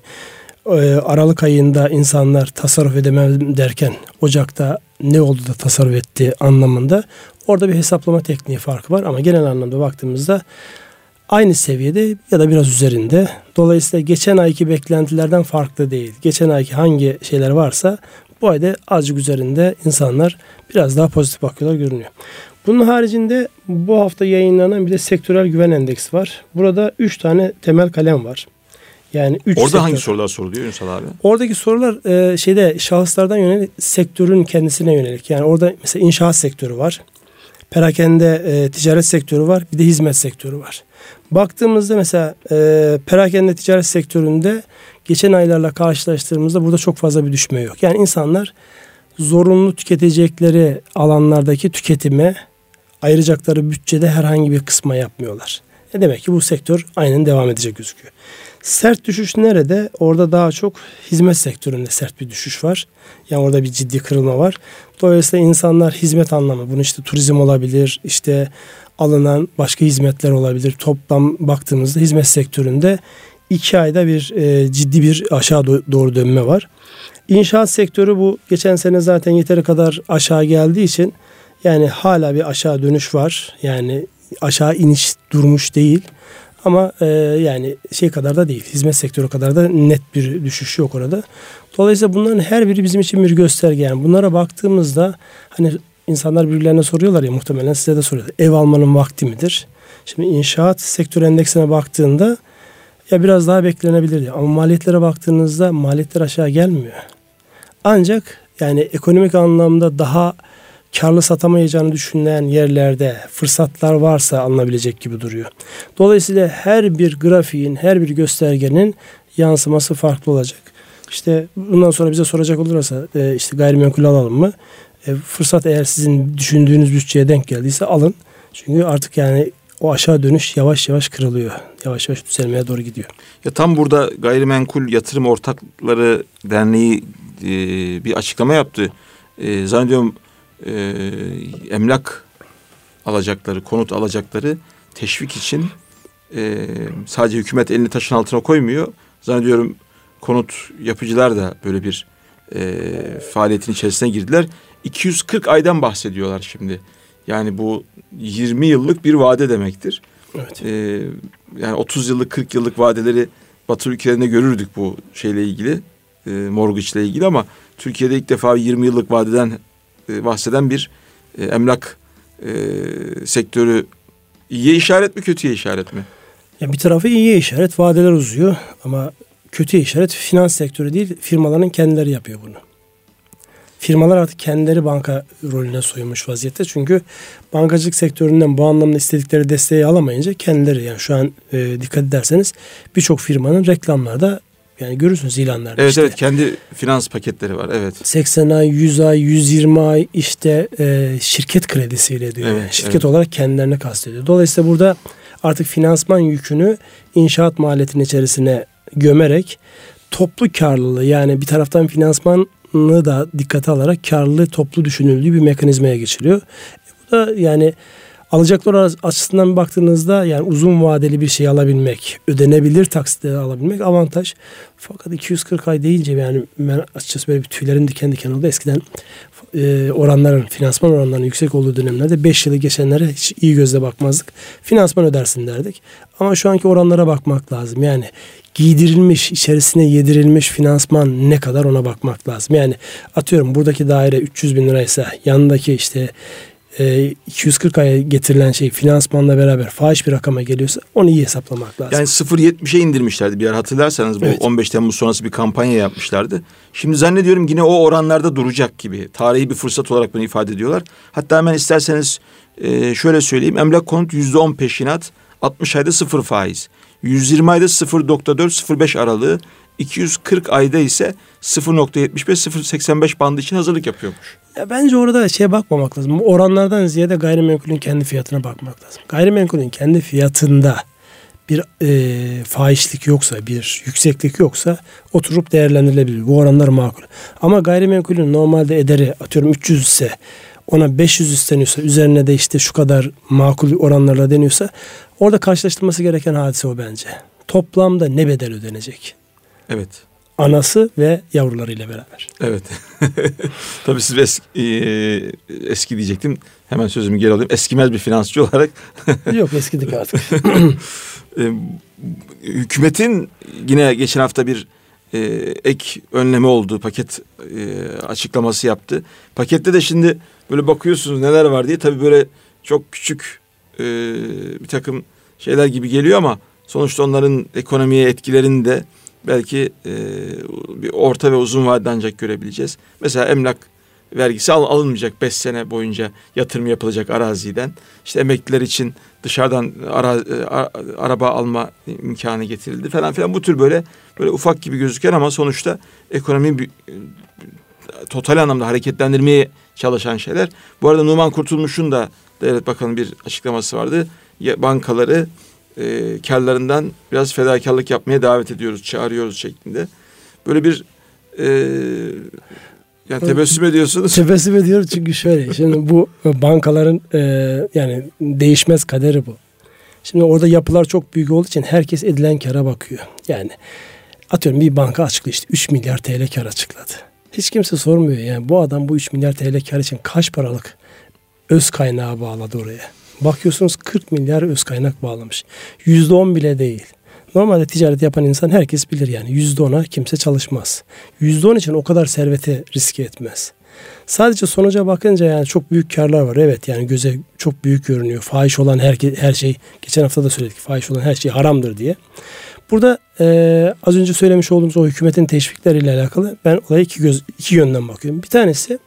e, Aralık ayında insanlar tasarruf edemem derken Ocak'ta ne oldu da tasarruf etti anlamında orada bir hesaplama tekniği farkı var ama genel anlamda baktığımızda aynı seviyede ya da biraz üzerinde. Dolayısıyla geçen ayki beklentilerden farklı değil. Geçen ayki hangi şeyler varsa bu ayda azıcık üzerinde insanlar biraz daha pozitif bakıyorlar görünüyor. Bunun haricinde bu hafta yayınlanan bir de sektörel güven endeksi var. Burada 3 tane temel kalem var. Yani üç Orada sektör. hangi sorular soruluyor Ünsal abi? Oradaki sorular e, şeyde şahıslardan yönelik sektörün kendisine yönelik. Yani orada mesela inşaat sektörü var. Perakende e, ticaret sektörü var. Bir de hizmet sektörü var. Baktığımızda mesela e, perakende ticaret sektöründe geçen aylarla karşılaştırdığımızda burada çok fazla bir düşme yok. Yani insanlar zorunlu tüketecekleri alanlardaki tüketime ayıracakları bütçede herhangi bir kısma yapmıyorlar. Ne demek ki bu sektör aynen devam edecek gözüküyor. Sert düşüş nerede? Orada daha çok hizmet sektöründe sert bir düşüş var. Yani orada bir ciddi kırılma var. Dolayısıyla insanlar hizmet anlamı, bunu işte turizm olabilir, işte alınan başka hizmetler olabilir. Toplam baktığımızda hizmet sektöründe iki ayda bir e, ciddi bir aşağı do- doğru dönme var. İnşaat sektörü bu geçen sene zaten yeteri kadar aşağı geldiği için yani hala bir aşağı dönüş var. Yani aşağı iniş durmuş değil. Ama e, yani şey kadar da değil. Hizmet sektörü kadar da net bir düşüş yok orada. Dolayısıyla bunların her biri bizim için bir gösterge. Yani bunlara baktığımızda hani insanlar birbirlerine soruyorlar ya muhtemelen size de soruyorlar. Ev almanın vakti midir? Şimdi inşaat sektör endeksine baktığında ya biraz daha beklenebilirdi. Ama maliyetlere baktığınızda maliyetler aşağı gelmiyor. Ancak yani ekonomik anlamda daha karlı satamayacağını düşünülen yerlerde fırsatlar varsa alınabilecek gibi duruyor. Dolayısıyla her bir grafiğin, her bir göstergenin yansıması farklı olacak. İşte bundan sonra bize soracak olursa e, işte gayrimenkul alalım mı? E, fırsat eğer sizin düşündüğünüz bütçeye denk geldiyse alın. Çünkü artık yani o aşağı dönüş yavaş yavaş kırılıyor. Yavaş yavaş düzelmeye doğru gidiyor. Ya tam burada Gayrimenkul Yatırım Ortakları Derneği e, bir açıklama yaptı. E, zannediyorum e, emlak alacakları, konut alacakları teşvik için e, sadece hükümet elini taşın altına koymuyor. Zannediyorum konut yapıcılar da böyle bir e, faaliyetin içerisine girdiler. 240 aydan bahsediyorlar şimdi. Yani bu 20 yıllık bir vade demektir. Evet. Ee, yani 30 yıllık 40 yıllık vadeleri Batı ülkelerinde görürdük bu şeyle ilgili. E, mortgage ile ilgili ama Türkiye'de ilk defa 20 yıllık vadeden e, bahseden bir e, emlak e, sektörü iyiye işaret mi kötüye işaret mi? Ya bir tarafı iyiye işaret, vadeler uzuyor ama kötü işaret finans sektörü değil, firmaların kendileri yapıyor bunu. Firmalar artık kendileri banka rolüne soyunmuş vaziyette. Çünkü bankacılık sektöründen bu anlamda istedikleri desteği alamayınca kendileri yani şu an e, dikkat ederseniz birçok firmanın reklamlarda yani görürsünüz ilanlarda. Evet işte evet kendi finans paketleri var evet. 80 ay, 100 ay, 120 ay işte e, şirket kredisiyle diyor. Evet, yani. Şirket evet. olarak kendilerine kastediyor. Dolayısıyla burada artık finansman yükünü inşaat maliyetinin içerisine gömerek toplu karlılığı yani bir taraftan finansmanı da dikkate alarak karlılığı toplu düşünüldüğü bir mekanizmaya geçiliyor. Bu da yani alacaklar açısından baktığınızda yani uzun vadeli bir şey alabilmek, ödenebilir taksitleri alabilmek avantaj. Fakat 240 ay deyince yani ben açıkçası böyle bir tüylerim diken diken oldu. Eskiden e, oranların, finansman oranlarının yüksek olduğu dönemlerde 5 yılı geçenlere hiç iyi gözle bakmazdık. Finansman ödersin derdik. Ama şu anki oranlara bakmak lazım. Yani giydirilmiş, içerisine yedirilmiş finansman ne kadar ona bakmak lazım. Yani atıyorum buradaki daire 300 bin liraysa yanındaki işte 240 e, aya getirilen şey finansmanla beraber fahiş bir rakama geliyorsa onu iyi hesaplamak lazım. Yani 0.70'e indirmişlerdi bir yer hatırlarsanız bu evet. 15 Temmuz sonrası bir kampanya yapmışlardı. Şimdi zannediyorum yine o oranlarda duracak gibi. Tarihi bir fırsat olarak bunu ifade ediyorlar. Hatta hemen isterseniz e, şöyle söyleyeyim. Emlak konut %10 peşinat 60 ayda sıfır faiz. 120 ayda 0.4-0.5 aralığı 240 ayda ise 0.75-0.85 bandı için hazırlık yapıyormuş. Ya bence orada şeye bakmamak lazım. Oranlardan ziyade gayrimenkulün kendi fiyatına bakmak lazım. Gayrimenkulün kendi fiyatında bir e, fahişlik yoksa, bir yükseklik yoksa oturup değerlendirilebilir. Bu oranlar makul. Ama gayrimenkulün normalde ederi atıyorum 300 ise ona 500 isteniyorsa üzerine de işte şu kadar makul oranlarla deniyorsa orada karşılaştırması gereken hadise o bence. Toplamda ne bedel ödenecek? Evet anası ve yavrularıyla beraber. Evet. Tabii siz eski, e, eski diyecektim. Hemen sözümü geri alayım. Eskimez bir finansçı olarak. Yok eskidik artık. e, hükümetin yine geçen hafta bir e, ek önleme olduğu paket e, açıklaması yaptı. Pakette de şimdi böyle bakıyorsunuz neler var diye tabii böyle çok küçük e, bir takım şeyler gibi geliyor ama sonuçta onların ekonomiye etkilerini de belki e, bir orta ve uzun vadede ancak görebileceğiz. Mesela emlak vergisi al, alınmayacak 5 sene boyunca yatırım yapılacak araziden. İşte emekliler için dışarıdan ara, e, a, araba alma imkanı getirildi falan filan. Bu tür böyle böyle ufak gibi gözüken ama sonuçta ekonomiyi bir, total anlamda hareketlendirmeye çalışan şeyler. Bu arada Numan Kurtulmuş'un da Devlet Bakanı bir açıklaması vardı. Bankaları e, karlarından biraz fedakarlık yapmaya davet ediyoruz, çağırıyoruz şeklinde. Böyle bir e, yani tebessüm ediyorsunuz. Tebessüm ediyorum çünkü şöyle. Şimdi bu bankaların e, yani değişmez kaderi bu. Şimdi orada yapılar çok büyük olduğu için herkes edilen kara bakıyor. Yani atıyorum bir banka açıklıyor işte 3 milyar TL kar açıkladı. Hiç kimse sormuyor yani bu adam bu 3 milyar TL kar için kaç paralık öz kaynağı bağladı oraya. Bakıyorsunuz 40 milyar öz kaynak bağlamış. %10 bile değil. Normalde ticaret yapan insan herkes bilir yani %10'a kimse çalışmaz. %10 için o kadar servete riske etmez. Sadece sonuca bakınca yani çok büyük karlar var. Evet yani göze çok büyük görünüyor. Fahiş olan her, her şey, geçen hafta da söyledik fahiş olan her şey haramdır diye. Burada e, az önce söylemiş olduğumuz o hükümetin teşvikleriyle alakalı ben olaya iki, göz, iki yönden bakıyorum. Bir tanesi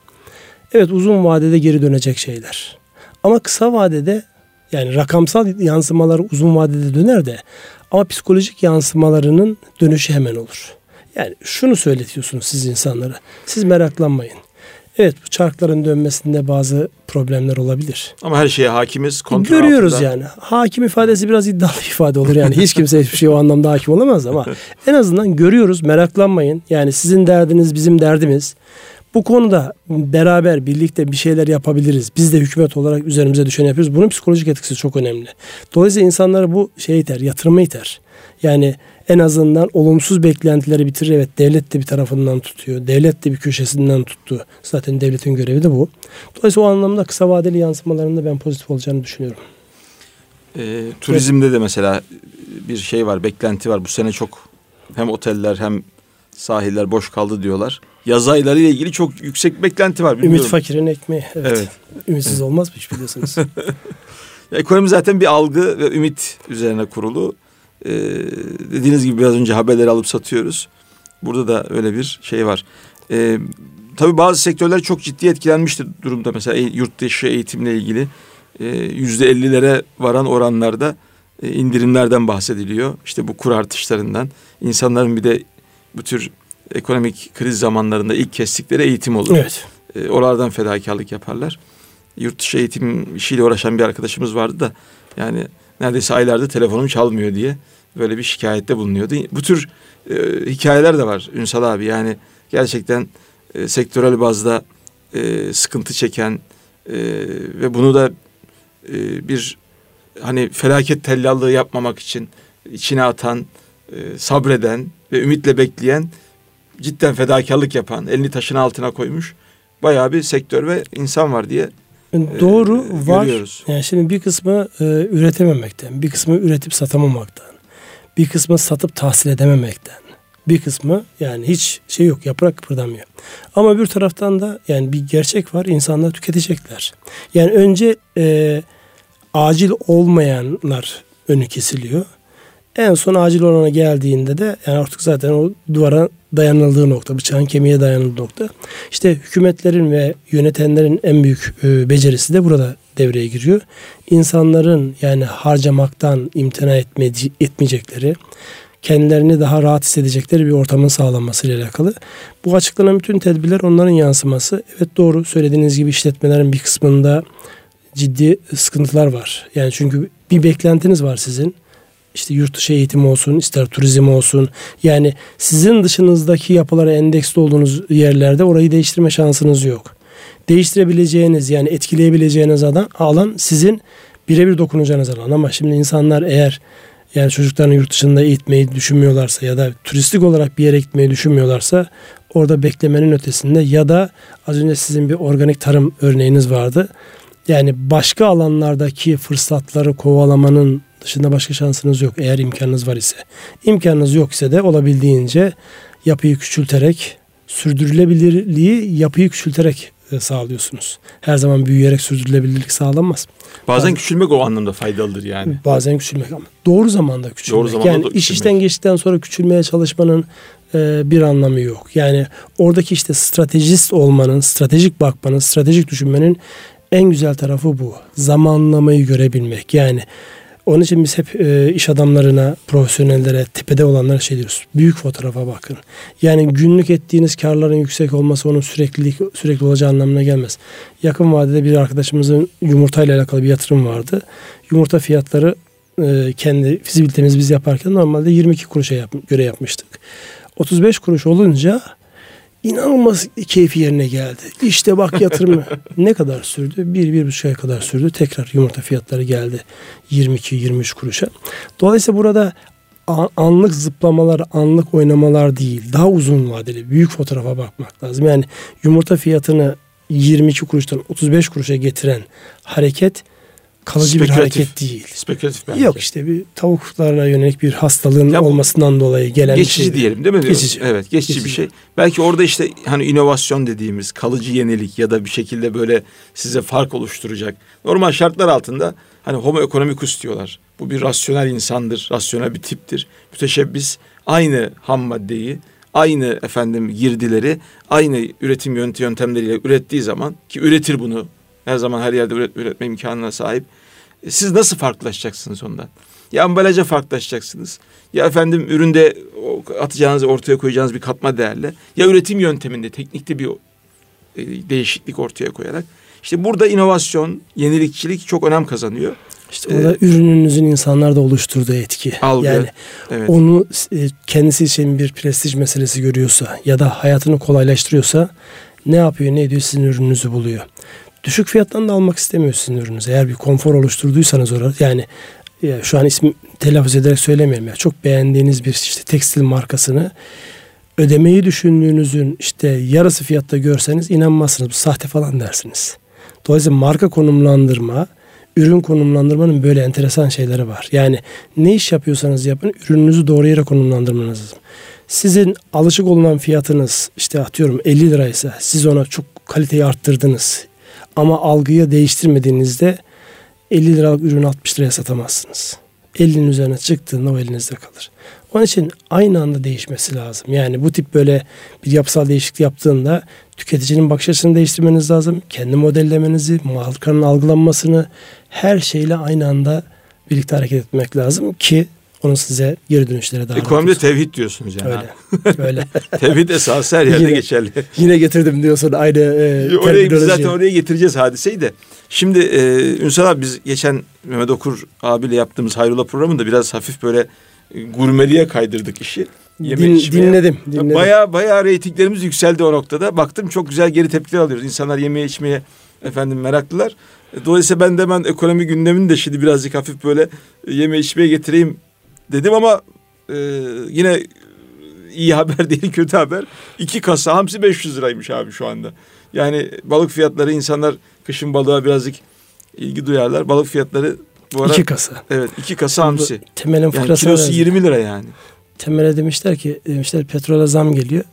evet uzun vadede geri dönecek şeyler. Ama kısa vadede yani rakamsal yansımalar uzun vadede döner de ama psikolojik yansımalarının dönüşü hemen olur. Yani şunu söyletiyorsunuz siz insanlara. Siz meraklanmayın. Evet bu çarkların dönmesinde bazı problemler olabilir. Ama her şeye hakimiz. Kontrol Görüyoruz altında. yani. Hakim ifadesi biraz iddialı ifade olur yani. Hiç kimse hiçbir şey o anlamda hakim olamaz ama en azından görüyoruz meraklanmayın. Yani sizin derdiniz bizim derdimiz. Bu konuda beraber birlikte bir şeyler yapabiliriz. Biz de hükümet olarak üzerimize düşeni yapıyoruz. Bunun psikolojik etkisi çok önemli. Dolayısıyla insanlara bu şey iter, yatırımı iter. Yani en azından olumsuz beklentileri bitirir. Evet devlet de bir tarafından tutuyor. Devlet de bir köşesinden tuttu. Zaten devletin görevi de bu. Dolayısıyla o anlamda kısa vadeli yansımalarında ben pozitif olacağını düşünüyorum. E, turizmde de mesela bir şey var, beklenti var. Bu sene çok hem oteller hem sahiller boş kaldı diyorlar. Yaz ayları ile ilgili çok yüksek beklenti var. Bilmiyorum. Ümit fakirin ekmeği. Evet. evet. Ümitsiz olmaz mı hiç biliyorsunuz? Ekonomi zaten bir algı ve ümit üzerine kurulu. Ee, dediğiniz gibi biraz önce haberleri alıp satıyoruz. Burada da öyle bir şey var. Ee, tabii bazı sektörler çok ciddi etkilenmiştir durumda. Mesela yurt dışı eğitimle ilgili e, yüzde ellilere varan oranlarda e, indirimlerden bahsediliyor. İşte bu kur artışlarından. insanların bir de bu tür ekonomik kriz zamanlarında ilk kestikleri eğitim olur. Evet. E, oralardan fedakarlık yaparlar. Yurt dışı eğitim işiyle uğraşan bir arkadaşımız vardı da yani neredeyse aylardır telefonum çalmıyor diye böyle bir şikayette bulunuyordu. Bu tür e, hikayeler de var Ünsal abi. Yani gerçekten e, sektörel bazda e, sıkıntı çeken e, ve bunu da e, bir hani felaket tellallığı yapmamak için içine atan, e, sabreden ve ümitle bekleyen cidden fedakarlık yapan, elini taşın altına koymuş bayağı bir sektör ve insan var diye Doğru e, var. Görüyoruz. Yani şimdi bir kısmı e, üretememekten, bir kısmı üretip satamamaktan, Bir kısmı satıp tahsil edememekten. Bir kısmı yani hiç şey yok yaprak kıpırdamıyor. Ama bir taraftan da yani bir gerçek var insanlar tüketecekler. Yani önce e, acil olmayanlar önü kesiliyor. En son acil olana geldiğinde de yani artık zaten o duvara dayanıldığı nokta, bıçağın kemiğe dayanıldığı nokta. İşte hükümetlerin ve yönetenlerin en büyük e, becerisi de burada devreye giriyor. İnsanların yani harcamaktan imtina etmedi, etmeyecekleri, kendilerini daha rahat hissedecekleri bir ortamın sağlanmasıyla alakalı. Bu açıklanan bütün tedbirler onların yansıması. Evet doğru söylediğiniz gibi işletmelerin bir kısmında ciddi sıkıntılar var. Yani çünkü bir beklentiniz var sizin işte yurt dışı eğitim olsun, ister turizm olsun. Yani sizin dışınızdaki yapılara endeksli olduğunuz yerlerde orayı değiştirme şansınız yok. Değiştirebileceğiniz yani etkileyebileceğiniz alan, alan sizin birebir dokunacağınız alan. Ama şimdi insanlar eğer yani çocuklarını yurt dışında eğitmeyi düşünmüyorlarsa ya da turistik olarak bir yere gitmeyi düşünmüyorlarsa orada beklemenin ötesinde ya da az önce sizin bir organik tarım örneğiniz vardı. Yani başka alanlardaki fırsatları kovalamanın dışında başka şansınız yok eğer imkanınız var ise. İmkanınız yok ise de olabildiğince yapıyı küçülterek sürdürülebilirliği yapıyı küçülterek e, sağlıyorsunuz. Her zaman büyüyerek sürdürülebilirlik sağlanmaz. Bazen Bazen küçülmek o anlamda faydalıdır yani. Bazen küçülmek ama doğru zamanda küçülmek. Doğru zamanda yani küçülmek. iş işten geçtikten sonra küçülmeye çalışmanın e, bir anlamı yok. Yani oradaki işte stratejist olmanın, stratejik bakmanın, stratejik düşünmenin en güzel tarafı bu. Zamanlamayı görebilmek. Yani onun için biz hep e, iş adamlarına, profesyonellere, tepede olanlara şey diyoruz. Büyük fotoğrafa bakın. Yani günlük ettiğiniz karların yüksek olması onun sürekli sürekli olacağı anlamına gelmez. Yakın vadede bir arkadaşımızın yumurta ile alakalı bir yatırım vardı. Yumurta fiyatları e, kendi fizibilitemizi biz yaparken normalde 22 kuruşa yap, göre yapmıştık. 35 kuruş olunca inanılmaz keyfi yerine geldi. İşte bak yatırım ne kadar sürdü? Bir, bir buçuk ay kadar sürdü. Tekrar yumurta fiyatları geldi 22-23 kuruşa. Dolayısıyla burada anlık zıplamalar, anlık oynamalar değil. Daha uzun vadeli, büyük fotoğrafa bakmak lazım. Yani yumurta fiyatını 22 kuruştan 35 kuruşa getiren hareket kalıcı bir hareket değil. Spekülatif belki. Yok işte bir tavuklarla yönelik bir hastalığın ya olmasından dolayı gelen geçici bir şey. diyelim değil mi? Geçici. Evet geçici, geçici bir şey. Belki orada işte hani inovasyon dediğimiz kalıcı yenilik ya da bir şekilde böyle size fark oluşturacak. Normal şartlar altında hani homo economicus diyorlar. Bu bir rasyonel insandır, rasyonel bir tiptir. Müteşebbis aynı ham maddeyi, aynı efendim girdileri, aynı üretim yöntemleriyle ürettiği zaman ki üretir bunu her zaman her yerde üret, üretme imkanına sahip. E, siz nasıl farklılaşacaksınız ondan? Ya ambalaja farklılaşacaksınız. Ya efendim üründe atacağınız, ortaya koyacağınız bir katma değerle. Ya üretim yönteminde, teknikte bir e, değişiklik ortaya koyarak. İşte burada inovasyon, yenilikçilik çok önem kazanıyor. İşte orada ee, ürününüzün insanlarda oluşturduğu etki. Algı. Yani evet. onu e, kendisi için bir prestij meselesi görüyorsa ya da hayatını kolaylaştırıyorsa ne yapıyor ne ediyor sizin ürününüzü buluyor düşük fiyattan da almak istemiyorsunuz ürününüzü. Eğer bir konfor oluşturduysanız orada yani ya şu an ismi telaffuz ederek söylemiyorum ya çok beğendiğiniz bir işte tekstil markasını ödemeyi düşündüğünüzün işte yarısı fiyatta görseniz inanmazsınız. Bu sahte falan dersiniz. Dolayısıyla marka konumlandırma, ürün konumlandırmanın böyle enteresan şeyleri var. Yani ne iş yapıyorsanız yapın ürününüzü doğru yere konumlandırmanız lazım. Sizin alışık olunan fiyatınız işte atıyorum 50 liraysa siz ona çok kaliteyi arttırdınız. Ama algıyı değiştirmediğinizde 50 liralık ürünü 60 liraya satamazsınız. 50'nin üzerine çıktığında o elinizde kalır. Onun için aynı anda değişmesi lazım. Yani bu tip böyle bir yapısal değişiklik yaptığında tüketicinin bakış açısını değiştirmeniz lazım. Kendi modellemenizi, markanın algılanmasını her şeyle aynı anda birlikte hareket etmek lazım ki onun size geri dönüşleri daha Ekonomide tevhid diyorsunuz yani. Öyle. Öyle. tevhid esası her yerde yine, geçerli. Yine getirdim diyorsun aynı e, oraya, biz zaten oraya getireceğiz hadiseyi de. Şimdi e, Ünsal abi biz geçen Mehmet Okur abiyle yaptığımız Hayrola programında biraz hafif böyle e, gurmeliğe kaydırdık işi. Yeme Din, dinledim, dinledim. Baya baya reytinglerimiz yükseldi o noktada. Baktım çok güzel geri tepkiler alıyoruz. İnsanlar yemeye içmeye efendim meraklılar. E, dolayısıyla ben de ben ekonomi gündemini de şimdi birazcık hafif böyle yeme içmeye getireyim dedim ama e, yine iyi haber değil kötü haber. İki kasa hamsi 500 liraymış abi şu anda. Yani balık fiyatları insanlar kışın balığa birazcık ilgi duyarlar. Balık fiyatları Bu ara, İki kasa. Evet iki kasa hamsi. Temelin Yani kilosu benziyor. 20 lira yani. Temele demişler ki demişler petrole zam geliyor.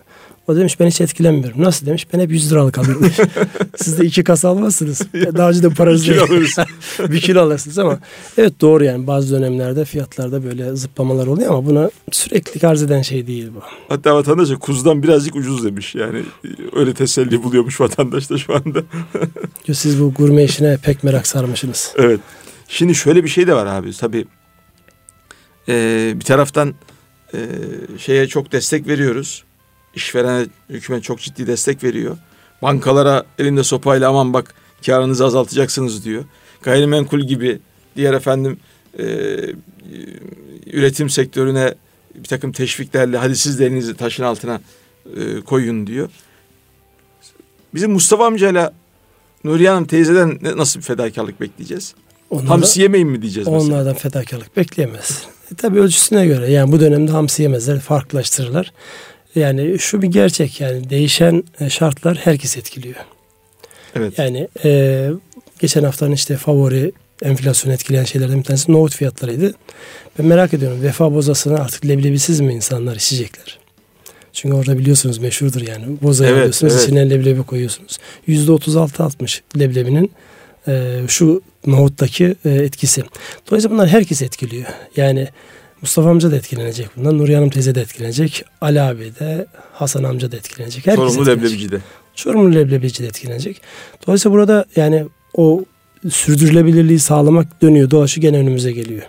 O demiş ben hiç etkilenmiyorum. Nasıl demiş? Ben hep 100 liralık alıyorum. demiş. Siz de iki kasa almazsınız. Daha önce de paranız Bir kilo alırız. bir kilo alırsınız ama evet doğru yani bazı dönemlerde fiyatlarda böyle zıplamalar oluyor ama buna sürekli arz eden şey değil bu. Hatta vatandaş da kuzudan birazcık ucuz demiş. Yani e, öyle teselli buluyormuş vatandaş da şu anda. Siz bu gurme işine pek merak sarmışsınız. Evet. Şimdi şöyle bir şey de var abi. Tabii e, bir taraftan e, şeye çok destek veriyoruz. İşverene hükümet çok ciddi destek veriyor. Bankalara elinde sopayla aman bak karınızı azaltacaksınız diyor. Gayrimenkul gibi diğer efendim e, üretim sektörüne bir takım teşviklerle hadi siz de elinizi taşın altına e, koyun diyor. Bizim Mustafa amcayla Nuriye Hanım teyzeden nasıl bir fedakarlık bekleyeceğiz? Onlardan, Hamsi yemeyin mi diyeceğiz mesela? onlardan fedakarlık bekleyemez. E, tabii ölçüsüne göre yani bu dönemde hamsi yemezler, farklılaştırırlar. Yani şu bir gerçek yani değişen e, şartlar herkes etkiliyor. Evet. Yani e, geçen haftanın işte favori enflasyonu etkileyen şeylerden bir tanesi nohut fiyatlarıydı. Ben merak ediyorum vefa bozasını artık leblebisiz mi insanlar içecekler? Çünkü orada biliyorsunuz meşhurdur yani. Bozayı Evet, alıyorsunuz evet. içine leblebi koyuyorsunuz. Yüzde otuz altı altmış leblebinin e, şu nohuttaki e, etkisi. Dolayısıyla bunlar herkes etkiliyor. Yani Mustafa amca da etkilenecek bundan. Nuriye Hanım teyze de etkilenecek. Ali abi de Hasan amca da etkilenecek. Herkes Sorumlu etkilenecek. leblebici de. Çorumlu leblebici de etkilenecek. Dolayısıyla burada yani o sürdürülebilirliği sağlamak dönüyor dolaşıyor gene önümüze geliyor.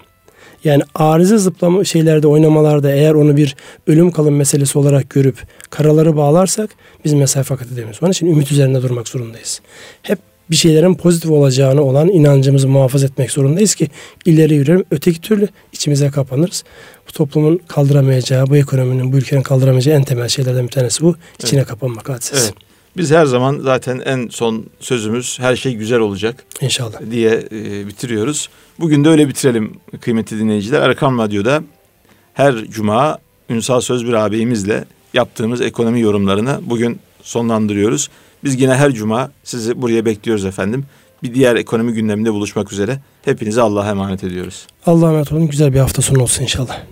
Yani arıza zıplama şeylerde oynamalarda eğer onu bir ölüm kalım meselesi olarak görüp karaları bağlarsak biz mesafe kat edemeyiz. Onun için ümit üzerinde durmak zorundayız. Hep bir şeylerin pozitif olacağını olan inancımızı muhafaza etmek zorundayız ki ileri yürüyelim. Öteki türlü içimize kapanırız. Bu toplumun kaldıramayacağı, bu ekonominin, bu ülkenin kaldıramayacağı en temel şeylerden bir tanesi bu. İçine kapanmak hadisesi. Evet. Biz her zaman zaten en son sözümüz her şey güzel olacak İnşallah. diye e, bitiriyoruz. Bugün de öyle bitirelim kıymetli dinleyiciler. Erkam Radyo'da her cuma Ünsal Sözbir ağabeyimizle yaptığımız ekonomi yorumlarını bugün sonlandırıyoruz. Biz yine her cuma sizi buraya bekliyoruz efendim. Bir diğer ekonomi gündeminde buluşmak üzere. Hepinize Allah'a emanet ediyoruz. Allah'a emanet olun. Güzel bir hafta sonu olsun inşallah.